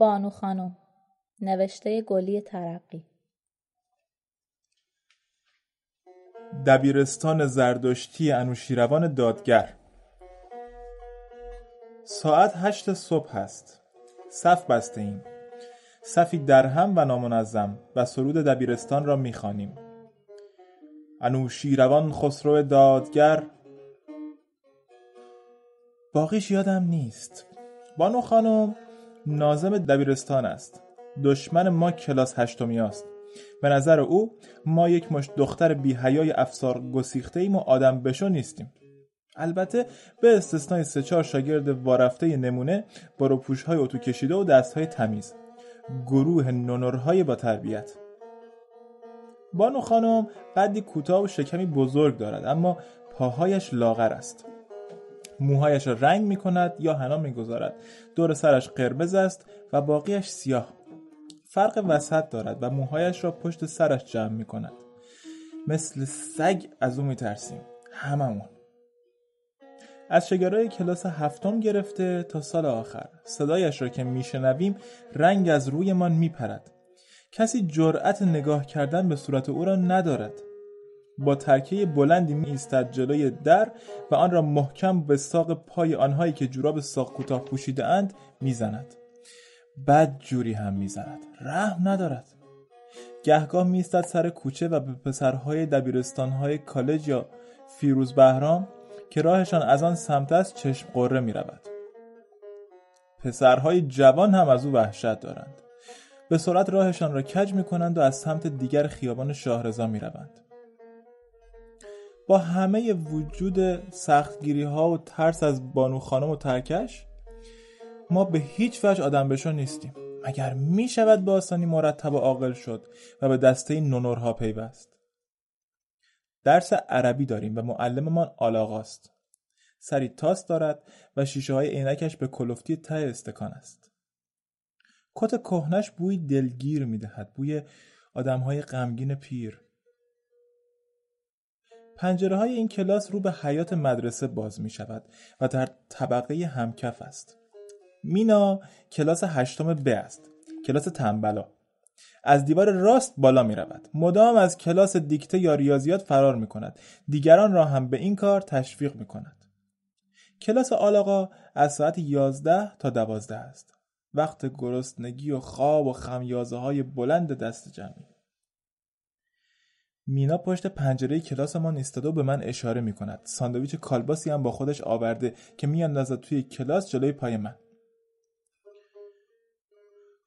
بانو خانم. نوشته گلی ترقی. دبیرستان زردشتی انوشیروان دادگر. ساعت هشت صبح است صف بسته ایم. صفی درهم و نامنظم و سرود دبیرستان را می‌خوانیم. انوشیروان خسرو دادگر. باقیش یادم نیست. بانو خانم. نازم دبیرستان است. دشمن ما کلاس هشتمی است به نظر او ما یک مش دختر بیهیای افسار گسیخته ایم و آدم بشو نیستیم. البته به استثنای سه چهار شاگرد وارفته نمونه با روپوش های اتو کشیده و دست های تمیز. گروه نونرهای با تربیت. بانو خانم قدی کوتاه و شکمی بزرگ دارد اما پاهایش لاغر است. موهایش را رنگ می کند یا حنا می گذارد دور سرش قرمز است و باقیش سیاه. فرق وسط دارد و موهایش را پشت سرش جمع می کند مثل سگ از او می ترسیم هممون. از شگرای کلاس هفتم گرفته تا سال آخر. صدایش را که میشنویم رنگ از رویمان میپرد. کسی جرأت نگاه کردن به صورت او را ندارد. با ترکیه بلندی می ایستد جلوی در و آن را محکم به ساق پای آنهایی که جوراب ساق کوتاه پوشیده اند می‌زند بد جوری هم می‌زند رحم ندارد گهگاه میستد سر کوچه و به پسرهای دبیرستانهای کالج یا فیروز بهرام که راهشان از آن سمت است چشم قره می رود. پسرهای جوان هم از او وحشت دارند. به سرعت راهشان را کج می کنند و از سمت دیگر خیابان شاهرزا می روند. با همه وجود سختگیری ها و ترس از بانو خانم و ترکش ما به هیچ وجه آدم بشون نیستیم. مگر می شود به آسانی مرتب عاقل شد و به دسته نونورها پیوست. درس عربی داریم و معلممان آلاغاست. سری تاس دارد و شیشه های عینکش به کلفتی ته استکان است. کت کهنش بوی دلگیر می‌دهد بوی آدم های غمگین پیر. پنجره های این کلاس رو به حیات مدرسه باز می شود و در طبقه همکف است. مینا کلاس هشتم ب است کلاس تنبلا. از دیوار راست بالا می رود مدام از کلاس دیکته یا ریاضیات فرار می کند دیگران را هم به این کار تشویق می کند کلاس آلاقا از ساعت 11 تا 12 است. وقت گرسنگی و خواب و خمیازه های بلند دست جمعی. مینا پشت پنجره کلاس ما ایستاده و به من اشاره می کند ساندویچ کالباسی هم با خودش آورده که میاندازد توی کلاس جلوی پای من.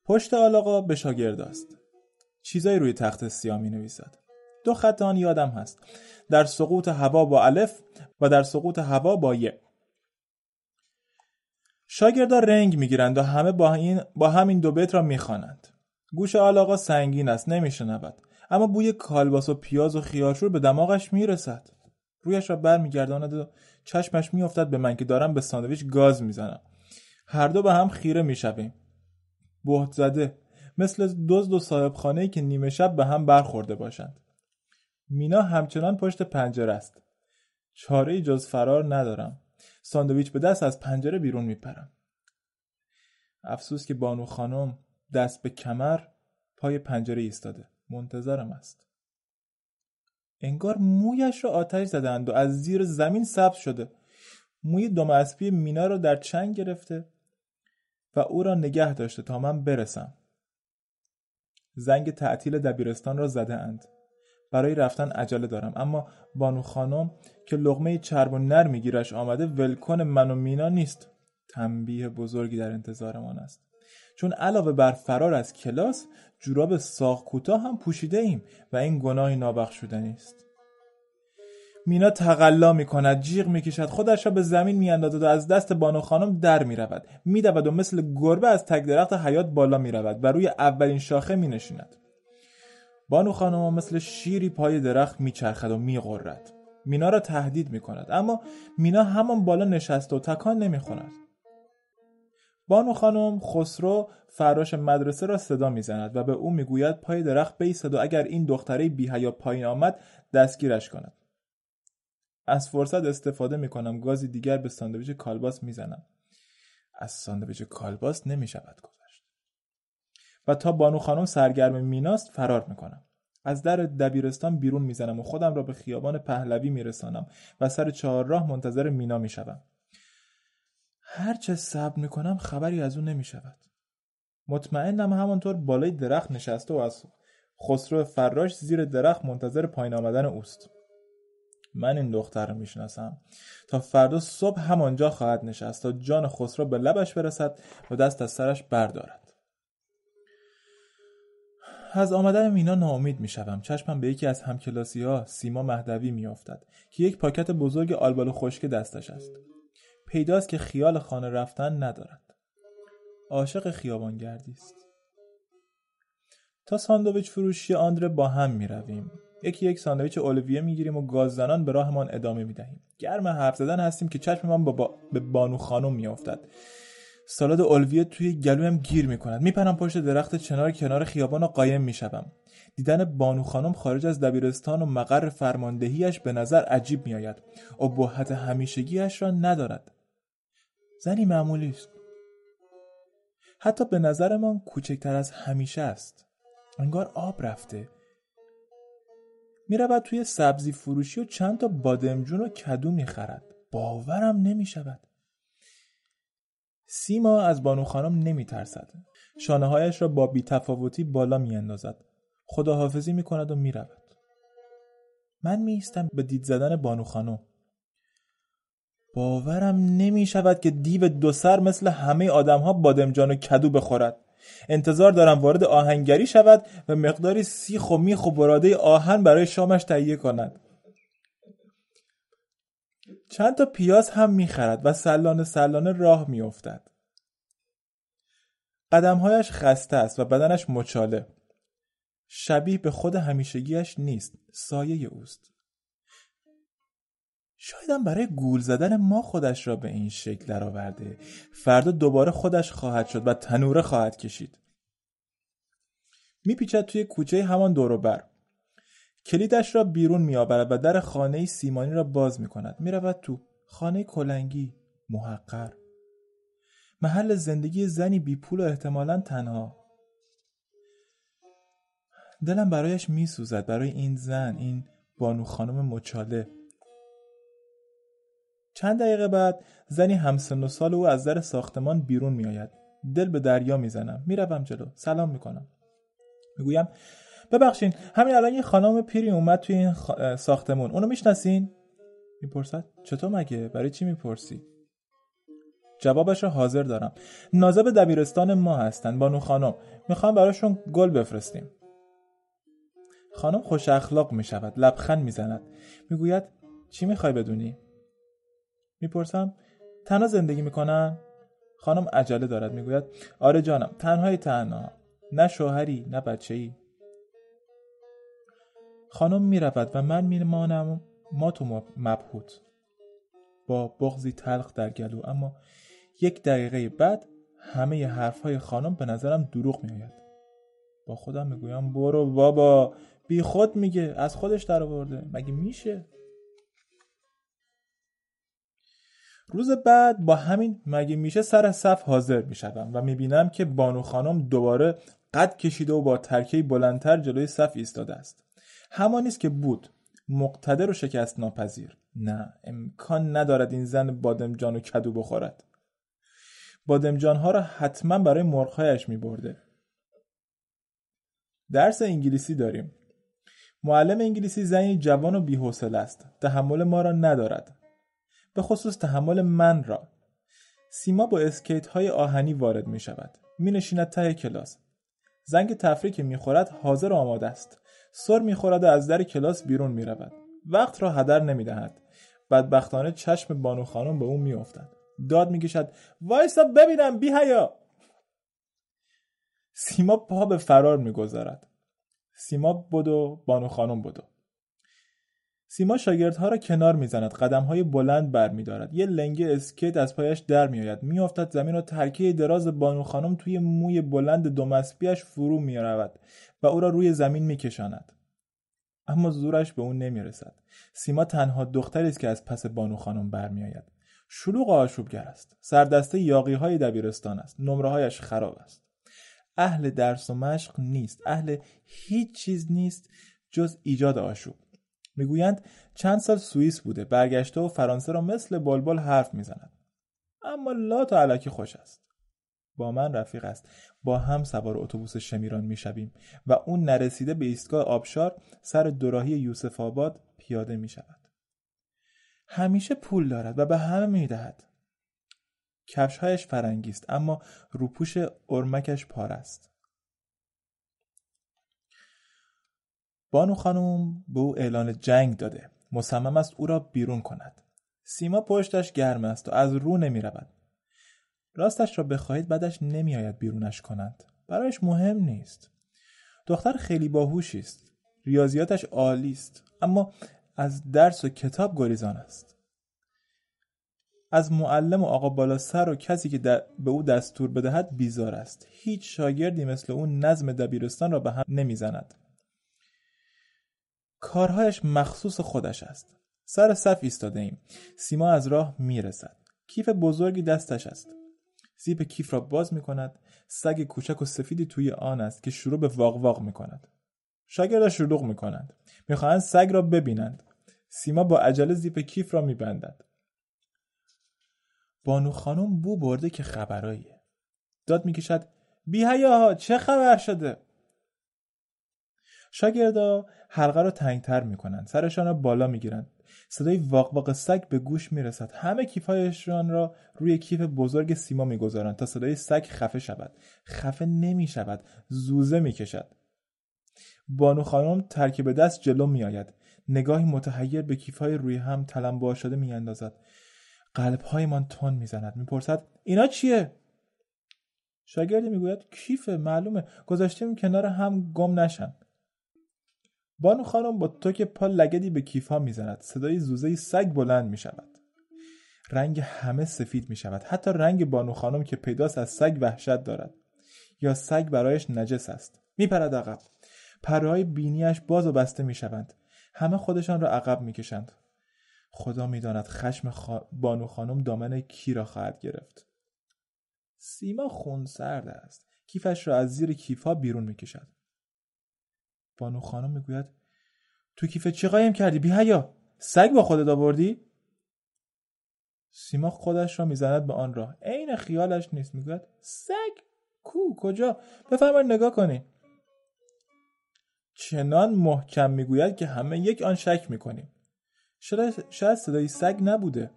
پشت آلاقا به شاگرد است. چیزایی روی تخت سیاه می نویسد دو خط آن یادم هست. در سقوط هوا با الف و در سقوط هوا با ی. شاگردا رنگ می‌گیرند و همه با, این با همین دو بیت را می‌خوانند. گوش آلاقا سنگین است. نمیشنود. اما بوی کالباس و پیاز و خیارشور به دماغش می‌رسد. رویش را برمیگرداند و چشمش میافتد به من که دارم به ساندویچ گاز می‌زنم. هر دو به هم خیره می‌شویم. بهت زده. مثل دزد و صاحب خانه که نیمه شب به هم برخورده باشند. مینا همچنان پشت پنجره است. چاره جز فرار ندارم. ساندویچ به دست از پنجره بیرون میپرم. افسوس که بانو خانم دست به کمر پای پنجره ایستاده. منتظرم است. انگار مویش را آتش زدند و از زیر زمین سبز شده. موی دم اسبی مینا را در چنگ گرفته و او را نگه داشته تا من برسم. زنگ تعطیل دبیرستان را زده اند. برای رفتن عجله دارم. اما بانو خانم که لغمه چرب و نر میگیرش آمده ولکن من و مینا نیست. تنبیه بزرگی در انتظارمان است. چون علاوه بر فرار از کلاس جوراب ساق کوتاه هم پوشیده ایم و این گناهی نابخشودنی است مینا تقلا می کند جیغ می کشد خودش را به زمین می اندازد و از دست بانو خانم در می رود می دود و مثل گربه از تک درخت حیات بالا می رود و روی اولین شاخه می نشیند بانو خانم مثل شیری پای درخت می چرخد و می غرد مینا را تهدید می کند اما مینا همان بالا نشسته و تکان نمی خواند. بانو خانم خسرو فراش مدرسه را صدا می‌زند و به او می‌گوید پای درخت بیستد و اگر این دختره بیهیا پایین آمد دستگیرش کند. از فرصت استفاده می‌کنم. گازی دیگر به ساندویچ کالباس می‌زنم. از ساندویچ کالباس نمی‌شود گذشت. و تا بانو خانم سرگرم میناست فرار می‌کنم. از در دبیرستان بیرون می‌زنم و خودم را به خیابان پهلوی میرسانم و سر چهارراه منتظر مینا می‌شوم. هرچه صبر می‌کنم خبری از او نمی‌شود. مطمئنم همانطور بالای درخت نشسته و از خسرو فراش زیر درخت منتظر پایین آمدن اوست. من این دختر رو می‌شناسم. تا فردا صبح همانجا خواهد نشست تا جان خسرو به لبش برسد و دست از سرش بردارد. از آمدن مینا ناامید می‌شوم. چشمم به یکی از همکلاسی ها سیما مهدوی میافتد که یک پاکت بزرگ آلبالو خشک دستش است. پیداست که خیال خانه رفتن ندارد عاشق خیابانگردی است تا ساندویچ فروشی آندره با هم می رویم. یکی یک ساندویچ اولویه می‌گیریم و گاززنان به راهمان ادامه می دهیم. گرم حرف زدن هستیم که چشم من با به بانو خانم میافتد. سالاد اولویه توی گلویم گیر می کند. میپرم پشت درخت چنار کنار خیابان و قایم می‌شوم. دیدن بانو خانم خارج از دبیرستان و مقر فرماندهیش به نظر عجیب میآید. ابهت همیشگیش را ندارد. زنی معمولی است. حتی به نظرمان کوچکتر از همیشه است. انگار آب رفته. می رود توی سبزی فروشی و چند تا بادمجون و کدو می خرد باورم نمی شود سیما از بانو خانم نمی ترسد شانه هایش را با بیتفاوتی بالا می اندازد خداحافظی می کند و می رود من می ایستم به دید زدن بانو خانم. باورم نمی شود که دیو دو سر مثل همه آدم ها بادمجان و کدو بخورد. انتظار دارم وارد آهنگری شود و مقداری سیخ و میخ و براده آهن برای شامش تهیه کند. چند تا پیاز هم می‌خرد و سلانه سلانه راه میافتد. قدمهایش خسته است و بدنش مچاله. شبیه به خود همیشگیش نیست سایه اوست. شایدم برای گول زدن ما خودش را به این شکل درآورده. فردا دوباره خودش خواهد شد و تنوره خواهد کشید. میپیچد توی کوچه همان دوروبر. کلیدش را بیرون میآورد و در خانه سیمانی را باز می‌کند. می‌رود تو خانه کلنگی محقر. محل زندگی زنی بی پول و احتمالا تنها. دلم برایش میسوزد. برای این زن این بانو خانم مچاله. چند دقیقه بعد زنی همسن و سال او از در ساختمان بیرون میآید. دل به دریا می‌زنم. می‌روم جلو. سلام می‌کنم. می‌گویم ببخشین همین الان یه خانم پیری اومد توی این ساختمون اونو می‌شناسین؟ می‌پرسد. چطور مگه؟ برای چی می‌پرسی؟ جوابش رو حاضر دارم. نازب دبیرستان ما هستن بانو خانم. می‌خوام براشون گل بفرستیم. خانم خوش اخلاق می‌شود. لبخند می‌زند. می‌گوید چی می‌خوای بدونی؟ می‌پرسم تنها زندگی می‌کنن؟ خانم عجله دارد می‌گوید آره جانم تنهای تنها نه شوهری نه بچه ای خانم می‌رود و من میمانم ما تو مبهوت. با بغزی تلخ در گلو اما یک دقیقه بعد همه حرفهای خانم به نظرم دروغ میآید. با خودم می‌گویم برو بابا بی خود میگه از خودش در آورده مگه میشه؟ روز بعد با همین مگه میشه سر صف حاضر می‌شوم و می‌بینم که بانو خانم دوباره قد کشیده و با ترکه بلندتر جلوی صف ایستاده است. همانیست که بود. مقتدر و شکست ناپذیر نه امکان ندارد این زن بادمجان و کدو بخورد. بادمجان ها را حتما برای مرغهایش میبرده. درس انگلیسی داریم. معلم انگلیسی زنی جوان و بیحوصله است. تحمل ما را ندارد. به خصوص تحمل من را. سیما با اسکیت های آهنی وارد می شود می نشیند ته کلاس. زنگ تفریح که می خورد حاضر و آماده است. سر می خورد و از در کلاس بیرون می رود وقت را هدر نمی دهد بدبختانه چشم بانو خانم به او می افتد داد می کشد وایسا ببینم بی هیا سیما پا به فرار می گذارد سیما بدو بانو خانم بدو سیما شاگردها را کنار می‌زند قدمهای بلند برمیدارد یه لنگه اسکیت از پایش در میآید. میافتد زمین و ترکیه دراز بانو خانم توی موی بلند دومسبیش فرو می‌رود و او را روی زمین میکشاند. اما زورش به اون نمی‌رسد. سیما تنها دختری است که از پس بانو خانم برمیآید. شلوغ آشوبگر است. سردسته یاقی های دبیرستان است. نمره هایش خراب است. اهل درس و مشق نیست. اهل هیچ چیز نیست جز ایجاد آشوب. می‌گویند چند سال سوئیس بوده برگشته و فرانسه را مثل بلبل حرف می‌زند. اما لا تا علکی خوش است. با من رفیق است. با هم سوار اتوبوس شمیران می‌شویم و اون نرسیده به ایستگاه آبشار سر دوراهی یوسف آباد پیاده می شود. همیشه پول دارد و به همه می‌دهد. کفشهایش فرنگی است اما روپوش ارمکش پار است. بانو خانم به او اعلان جنگ داده. مصمم است او را بیرون کند. سیما پشتش گرم است و از رو نمی رود. راستش را بخواهید بعدش نمیآید بیرونش کنند. برایش مهم نیست. دختر خیلی باهوشی است. ریاضیاتش عالی است. اما از درس و کتاب گریزان است. از معلم و آقا بالا سر و کسی که به او دستور بدهد بیزار است. هیچ شاگردی مثل او نظم دبیرستان را به هم نمی‌زند. کارهایش مخصوص خودش است. سر صف ایستاده ایم سیما از راه می‌رسد. کیف بزرگی دستش است. زیپ کیف را باز می کند سگ کوچک و سفیدی توی آن است که شروع به واق می کند شاگرد شلوغ می می‌خواهند سگ را ببینند. سیما با عجله زیپ کیف را میبندد. بانو خانم بو برده که خبراییه. داد می‌کشد بی ها چه خبر شده؟ شاگردا حلقه را تنگتر می‌کنند سرشان را بالا می‌گیرند صدای واق واق سگ به گوش می‌رسد. همه کیفهایشان را روی کیف بزرگ سیما می‌گذارند تا صدای سگ خفه شود. خفه نمی‌شود. زوزه می‌کشد. بانو خانم ترکیب دست جلو میآید. نگاهی متحیر به کیفهای روی هم تلمبار شده میاندازد. قلبهایمان تون می‌زند. می‌پرسد اینا چیه؟ شاگردی می‌گوید کیفه معلومه. گذاشتیم کنار هم گم نشن. بانو خانم با توک پا لگدی به کیفها می‌زند. صدای زوزه سگ بلند می‌شود. رنگ همه سفید می شود حتی رنگ بانو خانم که پیداست از سگ وحشت دارد. یا سگ برایش نجس است. میپرد عقب. پرهای بینیش باز و بسته می شوند همه خودشان را عقب می‌کشند. خدا می‌داند خشم بانو خانم دامن کی را خواهد گرفت. سیما خون سرد است. کیفش را از زیر کیفها بیرون می‌کشد. بانو خانم می‌گوید تو کیف چه قایم کردی؟ بی هیا سگ با خودت آوردی؟ سیما خودش را می‌زند به آن راه. عین خیالش نیست. می‌گوید سگ؟ کو؟ کجا؟ بفرمایید نگاه کنی. چنان محکم می‌گوید که همه یک آن شک می‌کنیم. شاید صدای سگ نبوده.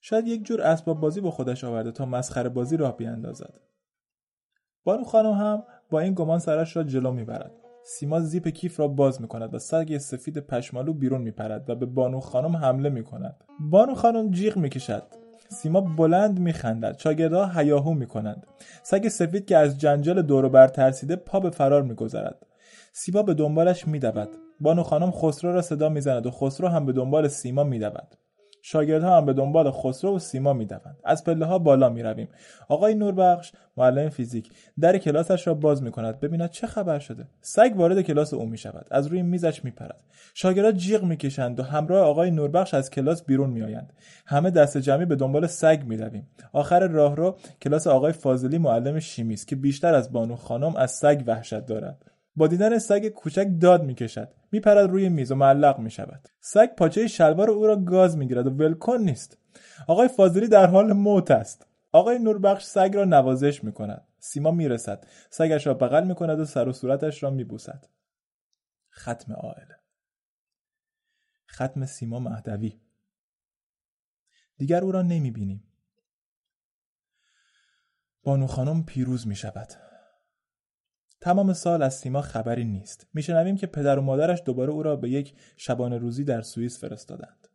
شاید یک جور اسباب بازی با خودش آورده تا مسخره بازی راه بیاندازد. بانو خانم هم با این گمان سرش را جلو می‌برد. سیما زیپ کیف را باز می کند و سگ سفید پشمالو بیرون می پرد و به بانو خانم حمله می کند. بانو خانم جیغ می کشد. سیما بلند می خندد. شاگردها هیاهو می کنند. سگ سفید که از جنجال دور بر ترسیده پا به فرار می گذارد. سیما به دنبالش می دود. بانو خانم خسرو را صدا می زند و خسرو هم به دنبال سیما می دود. شاگردها هم به دنبال خسرو و سیما می‌دوند. از پله ها بالا می رویم آقای نوربخش معلم فیزیک در کلاسش را باز می کند ببیند چه خبر شده. سگ وارد کلاس او می شود از روی میزش می پرد شاگردها جیغ می کشند و همراه آقای نوربخش از کلاس بیرون می آیند همه دست جمعی به دنبال سگ می رویم آخر راهرو کلاس آقای فاضلی معلم شیمی است که بیشتر از بانو خانم از سگ وحشت دارد. با دیدن سگ کوچک داد می‌کشد. میپرد روی میز و معلق می‌شود. سگ پاچه شلوار او را گاز می‌گیرد و ولکن نیست. آقای فاضلی در حال موت است. آقای نوربخش سگ را نوازش می‌کند. سیما می‌رسد. سگش را بغل می‌کند و سر و صورتش را میبوسد. ختم عائله ختم سیما مهدوی. دیگر او را نمی‌بینیم. بانو خانم پیروز می شود. تمام سال از سیما خبری نیست. میشنویم که پدر و مادرش دوباره او را به یک شبانه روزی در سوئیس فرستادند.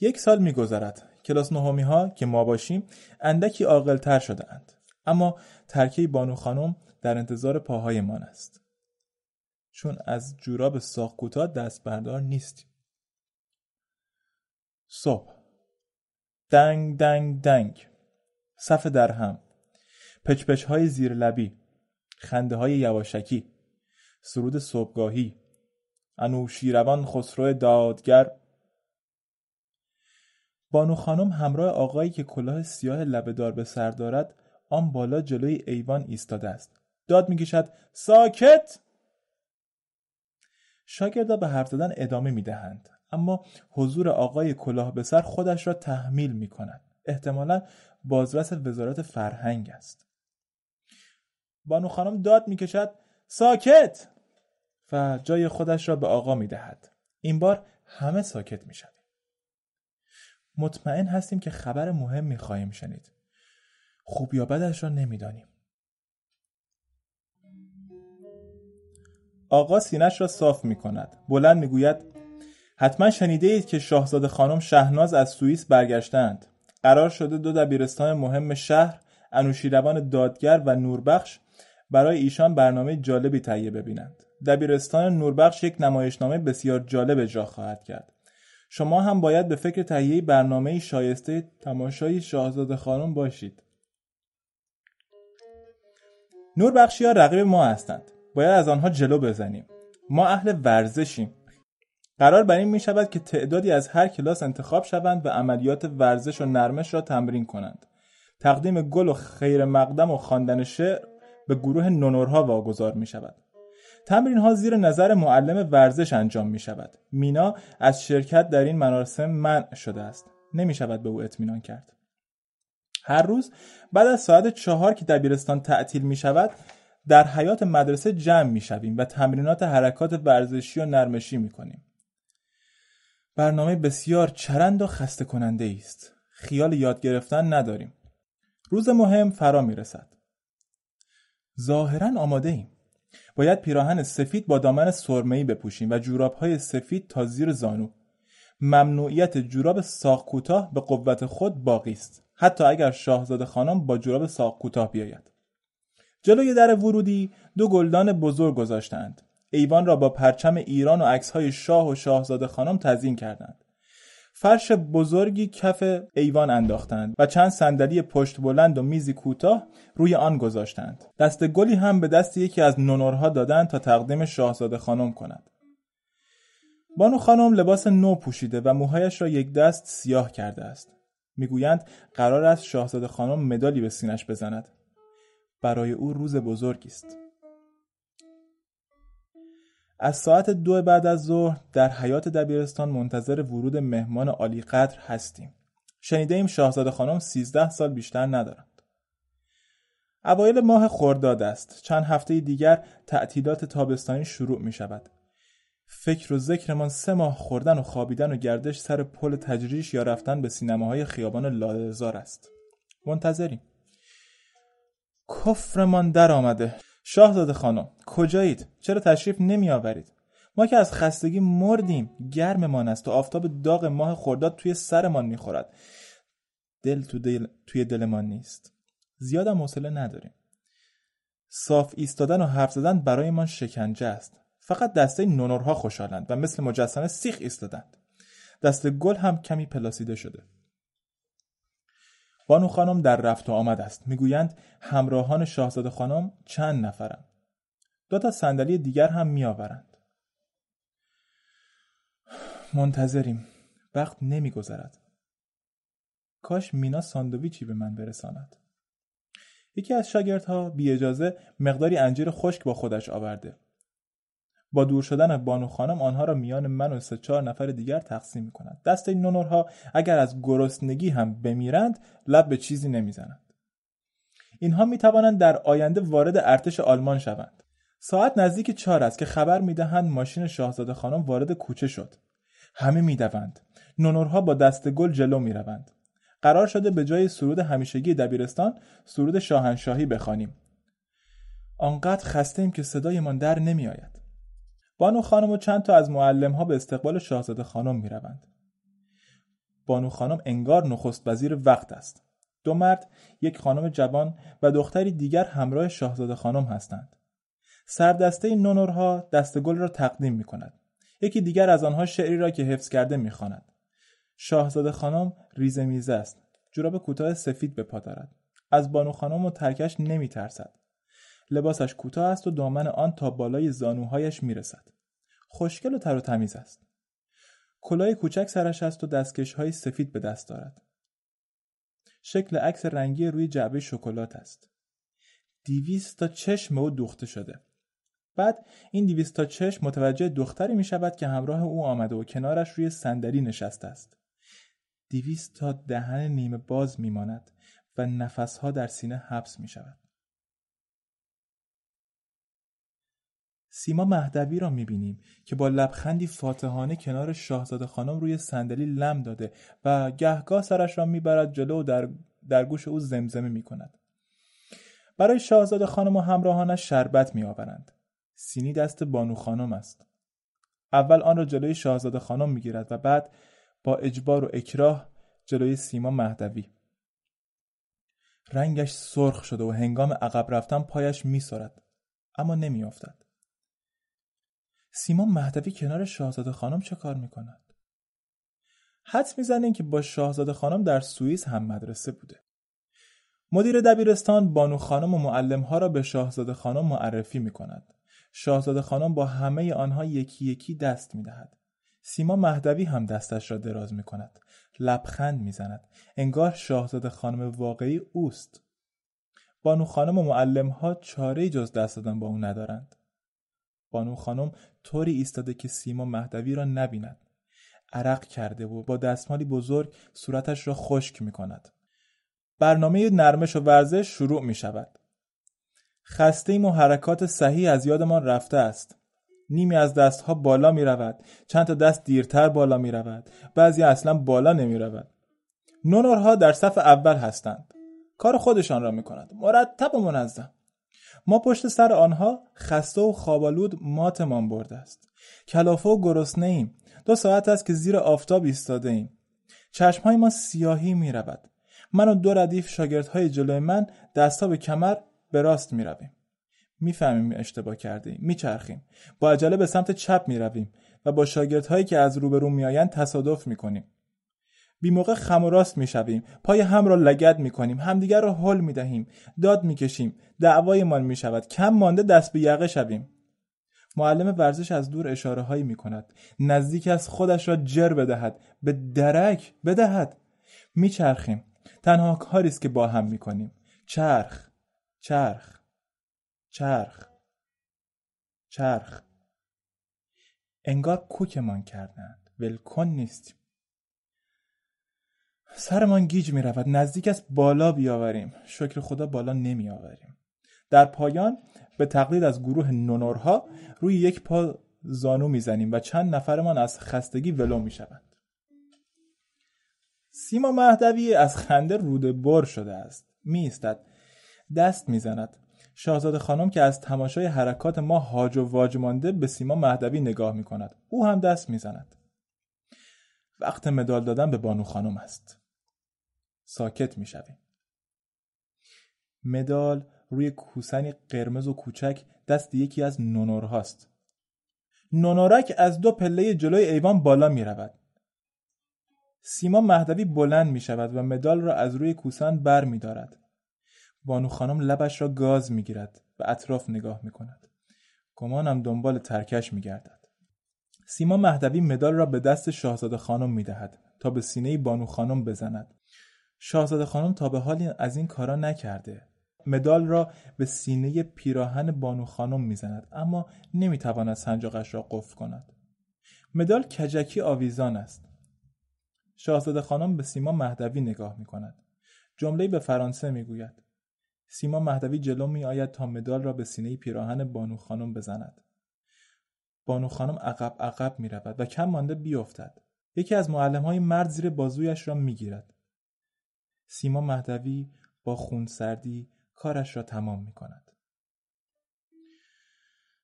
یک سال میگذرد. کلاس نهمی ها که ما باشیم اندکی عاقلتر شده اند. اما ترکه بانو خانم در انتظار پاهایمان است. چون از جوراب ساق کوتاه دست بردار نیستیم. صبح دنگ دنگ دنگ صف در هم پچپچ های زیر لبی خنده های یواشکی سرود صبحگاهی انوشیروان خسرو دادگر بانو خانم همراه آقایی که کلاه سیاه لبهدار به سر دارد آن بالا جلوی ایوان ایستاده است داد می‌کشد ساکت شاگردا به حرف زدن ادامه می‌دهند اما حضور آقای کلاه به سر خودش را تحمیل می کند. احتمالا بازرس وزارت فرهنگ است. بانو خانم داد می‌کشد ساکت و جای خودش را به آقا می دهد. این بار همه ساکت می شود. مطمئن هستیم که خبر مهم می خواهیم شنید. خوب یا بدش را نمی‌دانیم. آقا سینش را صاف می کند. بلند می گوید حتما شنیده اید که شاهزاده خانم شهناز از سوئیس برگشتند. قرار شده دو دبیرستان مهم شهر انوشیروان دادگر و نوربخش برای ایشان برنامه جالبی تهیه ببینند. دبیرستان نوربخش یک نمایشنامه بسیار جالب اجرا خواهد کرد. شما هم باید به فکر تهیه برنامه شایسته تماشای شاهزاده خانم باشید. نوربخشی ها رقیب ما هستند. باید از آنها جلو بزنیم. ما اهل ورزشیم. قرار بر این می شود که تعدادی از هر کلاس انتخاب شوند و عملیات ورزش و نرمش را تمرین کنند. تقدیم گل و خیر مقدم و خواندن شعر به گروه نونورها واگذار می شود. تمرین ها زیر نظر معلم ورزش انجام می شود. مینا از شرکت در این مراسم منع شده است. نمی شود به او اطمینان کرد. هر روز بعد از ساعت چهار که دبیرستان تعطیل می شود در حیات مدرسه جمع می شویم و تمرینات حرکات ورزشی و نرمشی می کنیم. برنامه بسیار چرند و خسته کننده است. خیال یاد گرفتن نداریم. روز مهم فرا می رسد. ظاهرا آماده ایم. باید پیراهن سفید با دامن سرمه‌ای بپوشیم و جوراب های سفید تا زیر زانو. ممنوعیت جوراب ساق کوتاه به قوت خود باقی است. حتی اگر شاهزاده خانم با جوراب ساق کوتاه بیاید. جلوی در ورودی دو گلدان بزرگ گذاشتند. ایوان را با پرچم ایران و عکس‌های شاه و شاهزاده خانم تزیین کردند. فرش بزرگی کف ایوان انداختند و چند صندلی پشت بلند و میزی کوتاه روی آن گذاشتند. دست گلی هم به دست یکی از نونورها دادند تا تقدیم شاهزاده خانم کند. بانو خانم لباس نو پوشیده و موهایش را یک دست سیاه کرده است. می‌گویند قرار است شاهزاده خانم مدالی به سینش بزند. برای او روز بزرگی است. از ساعت دو بعد از ظهر در حیات دبیرستان منتظر ورود مهمان عالی قدر هستیم. شنیده ایم شاهزاده خانم سیزده سال بیشتر ندارند. اوایل ماه خرداد است. چند هفته دیگر تعطیلات تابستانی شروع می شود. فکر و ذکرمان سه ماه خوردن و خوابیدن و گردش سر پل تجریش یا رفتن به سینماهای خیابان لالهزار است. منتظریم. کفرمان در آمده. شاهزاده خانم کجایید؟ چرا تشریف نمی آورید ما که از خستگی مردیم گرممان است و آفتاب داغ ماه خرداد توی سرمان می‌خورد. دل تو دل توی دلمان نیست. زیادم حوصله نداریم. صاف ایستادن و حرف زدن برایمان شکنجه است. فقط دسته نونورها خوشحالند و مثل مجسمه سیخ ایستادند. دست گل هم کمی پلاسیده شده. بانو خانم در رفت و آمد است. می‌گویند همراهان شاهزاده خانم چند نفرند. دو تا صندلی دیگر هم میآورند. منتظریم. وقت نمیگذرد. کاش مینا ساندویچی به من برساند. یکی از شاگردها بی اجازه مقداری انجیر خشک با خودش آورده. با دور شدن بانو خانم آنها را میان من و سه چهار نفر دیگر تقسیم می کند. دست این نونورها اگر از گرسنگی هم بمیرند لب به چیزی نمی‌زنند. اینها می توانند در آینده وارد ارتش آلمان شوند. ساعت نزدیک چهار است که خبر می‌دهند ماشین شاهزاده خانم وارد کوچه شد. همه می‌دوند. نونورها با دست گل جلو می روند. قرار شده به جای سرود همیشگی دبیرستان سرود شاهنشاهی بخوانیم. آنقدر خسته ایم که صدایمان در نمیآید. بانو خانم و چند تا از معلم ها به استقبال شاهزاده خانم می روند. بانو خانم انگار نخست وزیر وقت است. دو مرد، یک خانم جوان و دختری دیگر همراه شاهزاده خانم هستند. سردسته نونورها دست گل را تقدیم می کند. یکی دیگر از آنها شعری را که حفظ کرده می خاند. شاهزاده خانم ریزه میزه است. جوراب کوتاه سفید به پا دارد. از بانو خانم و ترکش نمی ترسد. لباسش کوتاه است و دامن آن تا بالای زانوهایش می‌رسد. خوشگل و تر و تمیز است. کلاه کوچک سرش است و دستکش های سفید به دست دارد. شکل عکس رنگی روی جعبه شکلات است. دیویست تا چشم او دوخته شده بعد این دیویست تا چشم متوجه دختری می شود که همراه او آمده و کنارش روی صندلی نشسته است دیویست تا دهن نیمه باز می ماند و نفسها در سینه حبس می شود سیما مهدوی را می‌بینیم که با لبخندی فاتحانه کنار شاهزاده خانم روی صندلی لم داده و گهگاه سرش را می‌برد جلو و در, در گوش او زمزمه می‌کند. برای شاهزاده خانم و همراهانش شربت میآورند. سینی دست بانو خانم است. اول آن را جلوی شاهزاده خانم می‌گیرد و بعد با اجبار و اکراه جلوی سیما مهدوی. رنگش سرخ شده و هنگام عقب رفتن پایش میسرد اما نمیافتد. سیما مهدوی کنار شاهزاده خانم چه کار می‌کند؟ حدس می‌زنین که با شاهزاده خانم در سوئیس هم مدرسه بوده. مدیر دبیرستان بانو خانم و معلم را به شاهزاده خانم معرفی می کند. شاهزاده خانم با همه آنها یکی یکی دست می دهد. سیما مهدوی هم دستش را دراز می کند. لبخند می زند. انگار شاهزاده خانم واقعی اوست. بانو خانم و معلم ها چاره جز دست دادن با او ندارند. بانو خانم طوری ایستاده که سیما مهدوی را نبیند عرق کرده و با دستمالی بزرگ صورتش را خشک می کند. برنامه نرمش و ورزش شروع می شود. خسته و حرکات صحیح از یادمان رفته است. نیمی از دستها بالا می رود. چند تا دست دیرتر بالا می رود. بعضی اصلا بالا نمی رود. نونورها در صف اول هستند. کار خودشان را می کند. مرتب و منظم. ما پشت سر آنها خسته و خوابالود ماتمان برده است. کلافه و گرسنه ایم. دو ساعت است که زیر آفتاب ایستاده ایم. چشمهای ما سیاهی می رود من و دو ردیف شاگردهای جلوی من دستها به کمر به راست می رویم می‌فهمیم اشتباه کرده ایم میچرخیم. با عجله به سمت چپ می رویم و با شاگردهایی که از روبرو میآیند تصادف می کنیم بی موقع خم و راست می شویم پای هم را لگد می کنیم همدیگر را حل می دهیم داد می کشیم دعوایمان می شود کم مانده دست به یقه شویم. معلم ورزش از دور اشاره هایی می کند نزدیک از خودش را جر بدهد. به درک بدهد. می چرخیم تنها کاری است که با هم می کنیم چرخ. چرخ. چرخ. چرخ. انگار کوکمان کردند. ولکن نیستیم. سرمان گیج می رود نزدیک است بالا بیاوریم. شکر خدا بالا نمی آوریم در پایان به تقلید از گروه نونورها روی یک پا زانو می‌زنیم و چند نفرمان از خستگی ولو می شود. سیما مهدوی از خنده روده بر شده است. می استد. دست می‌زند. شاهزاده خانم که از تماشای حرکات ما هاج و واج مانده به سیما مهدوی نگاه می کند او هم دست می‌زند. وقت مدال دادن به بانو خانم است. ساکت می‌شویم مدال روی کوسنی قرمز و کوچک دست یکی از نونورهاست نونورک از دو پله جلوی ایوان بالا می رود. سیما مهدوی بلند می شود و مدال را از روی کوسن بر می دارد. بانو خانم لبش را گاز می گیرد و اطراف نگاه می کند. گمانم دنبال ترکش می گردد. سیما مهدوی مدال را به دست شاهزاده خانم می دهد تا به سینه بانو خانم بزند. شاهزاده خانم تا به حال از این کارا نکرده. مدال را به سینه پیراهن بانو خانم می‌زند اما نمی‌تواند سنجاقش را قفل کند. مدال کجکی آویزان است. شاهزاده خانم به سیما مهدوی نگاه می کند جمله به فرانسه می‌گوید. سیما مهدوی جلو می آید تا مدال را به سینه پیراهن بانو خانم بزند. بانو خانم عقب عقب می رود و کم مانده بیفتد. یکی از معلم های مرد زیر بازویش را می گیرد سیما مهدوی با خونسردی کارش را تمام می کند.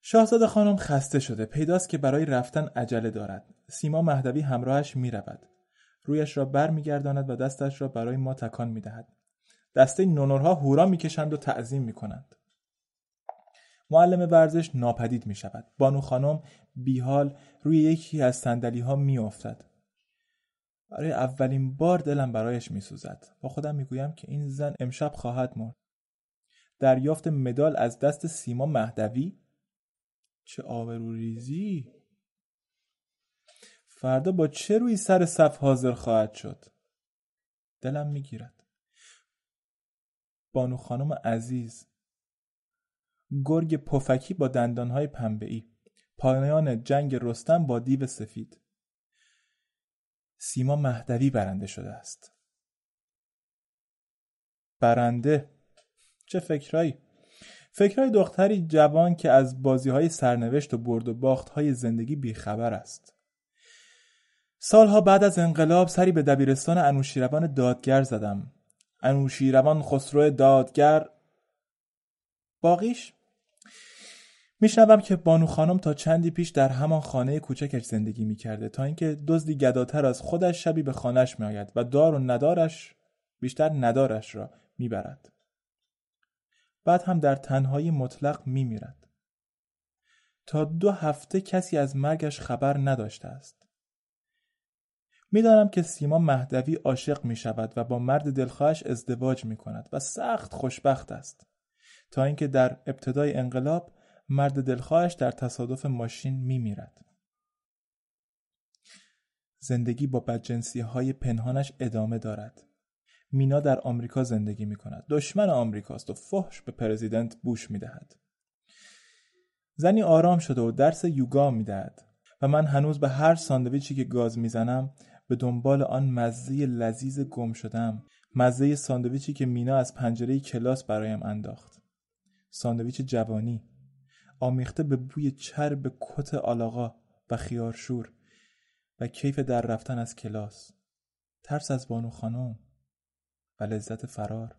شاهزاده خانم خسته شده پیداست که برای رفتن عجله دارد سیما مهدوی همراهش می رود. رویش را بر می گرداند و دستش را برای ما تکان می دهد. دسته نونورها هورا می کشند و تعظیم می کنند. معلم ورزش ناپدید می شود. بانو خانم بیحال روی یکی از سندلی ها می افتد. برای اولین بار دلم برایش میسوزد. با خودم می‌گویم که این زن امشب خواهد مرد. دریافت مدال از دست سیما مهدوی. چه آبروریزی! فردا با چه روی سر صف حاضر خواهد شد؟ دلم می‌گیرد. بانو خانم عزیز. گرگ پفکی با دندانهای پنبه‌ای. پایان جنگ رستم با دیو سفید. سیما مهدوی برنده شده است. برنده؟ چه فکرایی فکرهای دختری جوان که از بازی های سرنوشت و برد و باخت های زندگی بیخبر است. سالها بعد از انقلاب سری به دبیرستان انوشیروان دادگر زدم. انوشیروان خسرو دادگر. باقیش؟ میشنوم که بانو خانم تا چندی پیش در همان خانه کوچکش زندگی می‌کرده تا اینکه دزدی گداتر از خودش شبی به خانهش میآید و دار و ندارش بیشتر ندارش را می‌برد. بعد هم در تنهایی مطلق میمیرد. تا دو هفته کسی از مرگش خبر نداشته است. می‌دانم که سیما مهدوی عاشق می شود و با مرد دلخواهش ازدواج می کند و سخت خوشبخت است. تا اینکه در ابتدای انقلاب مرد دلخواهش در تصادف ماشین می میرد. زندگی با بدجنسی های پنهانش ادامه دارد. مینا در آمریکا زندگی می کند. دشمن آمریکاست و فحش به پرزیدنت بوش می دهد. زنی آرام شده و درس یوگا می دهد و من هنوز به هر ساندویچی که گاز می‌زنم به دنبال آن مزه لذیذ گم شدم مزه ساندویچی که مینا از پنجره کلاس برایم انداخت ساندویچ جوانی آمیخته به بوی چرب کت آلاغا و خیارشور و کیف در رفتن از کلاس. ترس از بانو خانم و لذت فرار.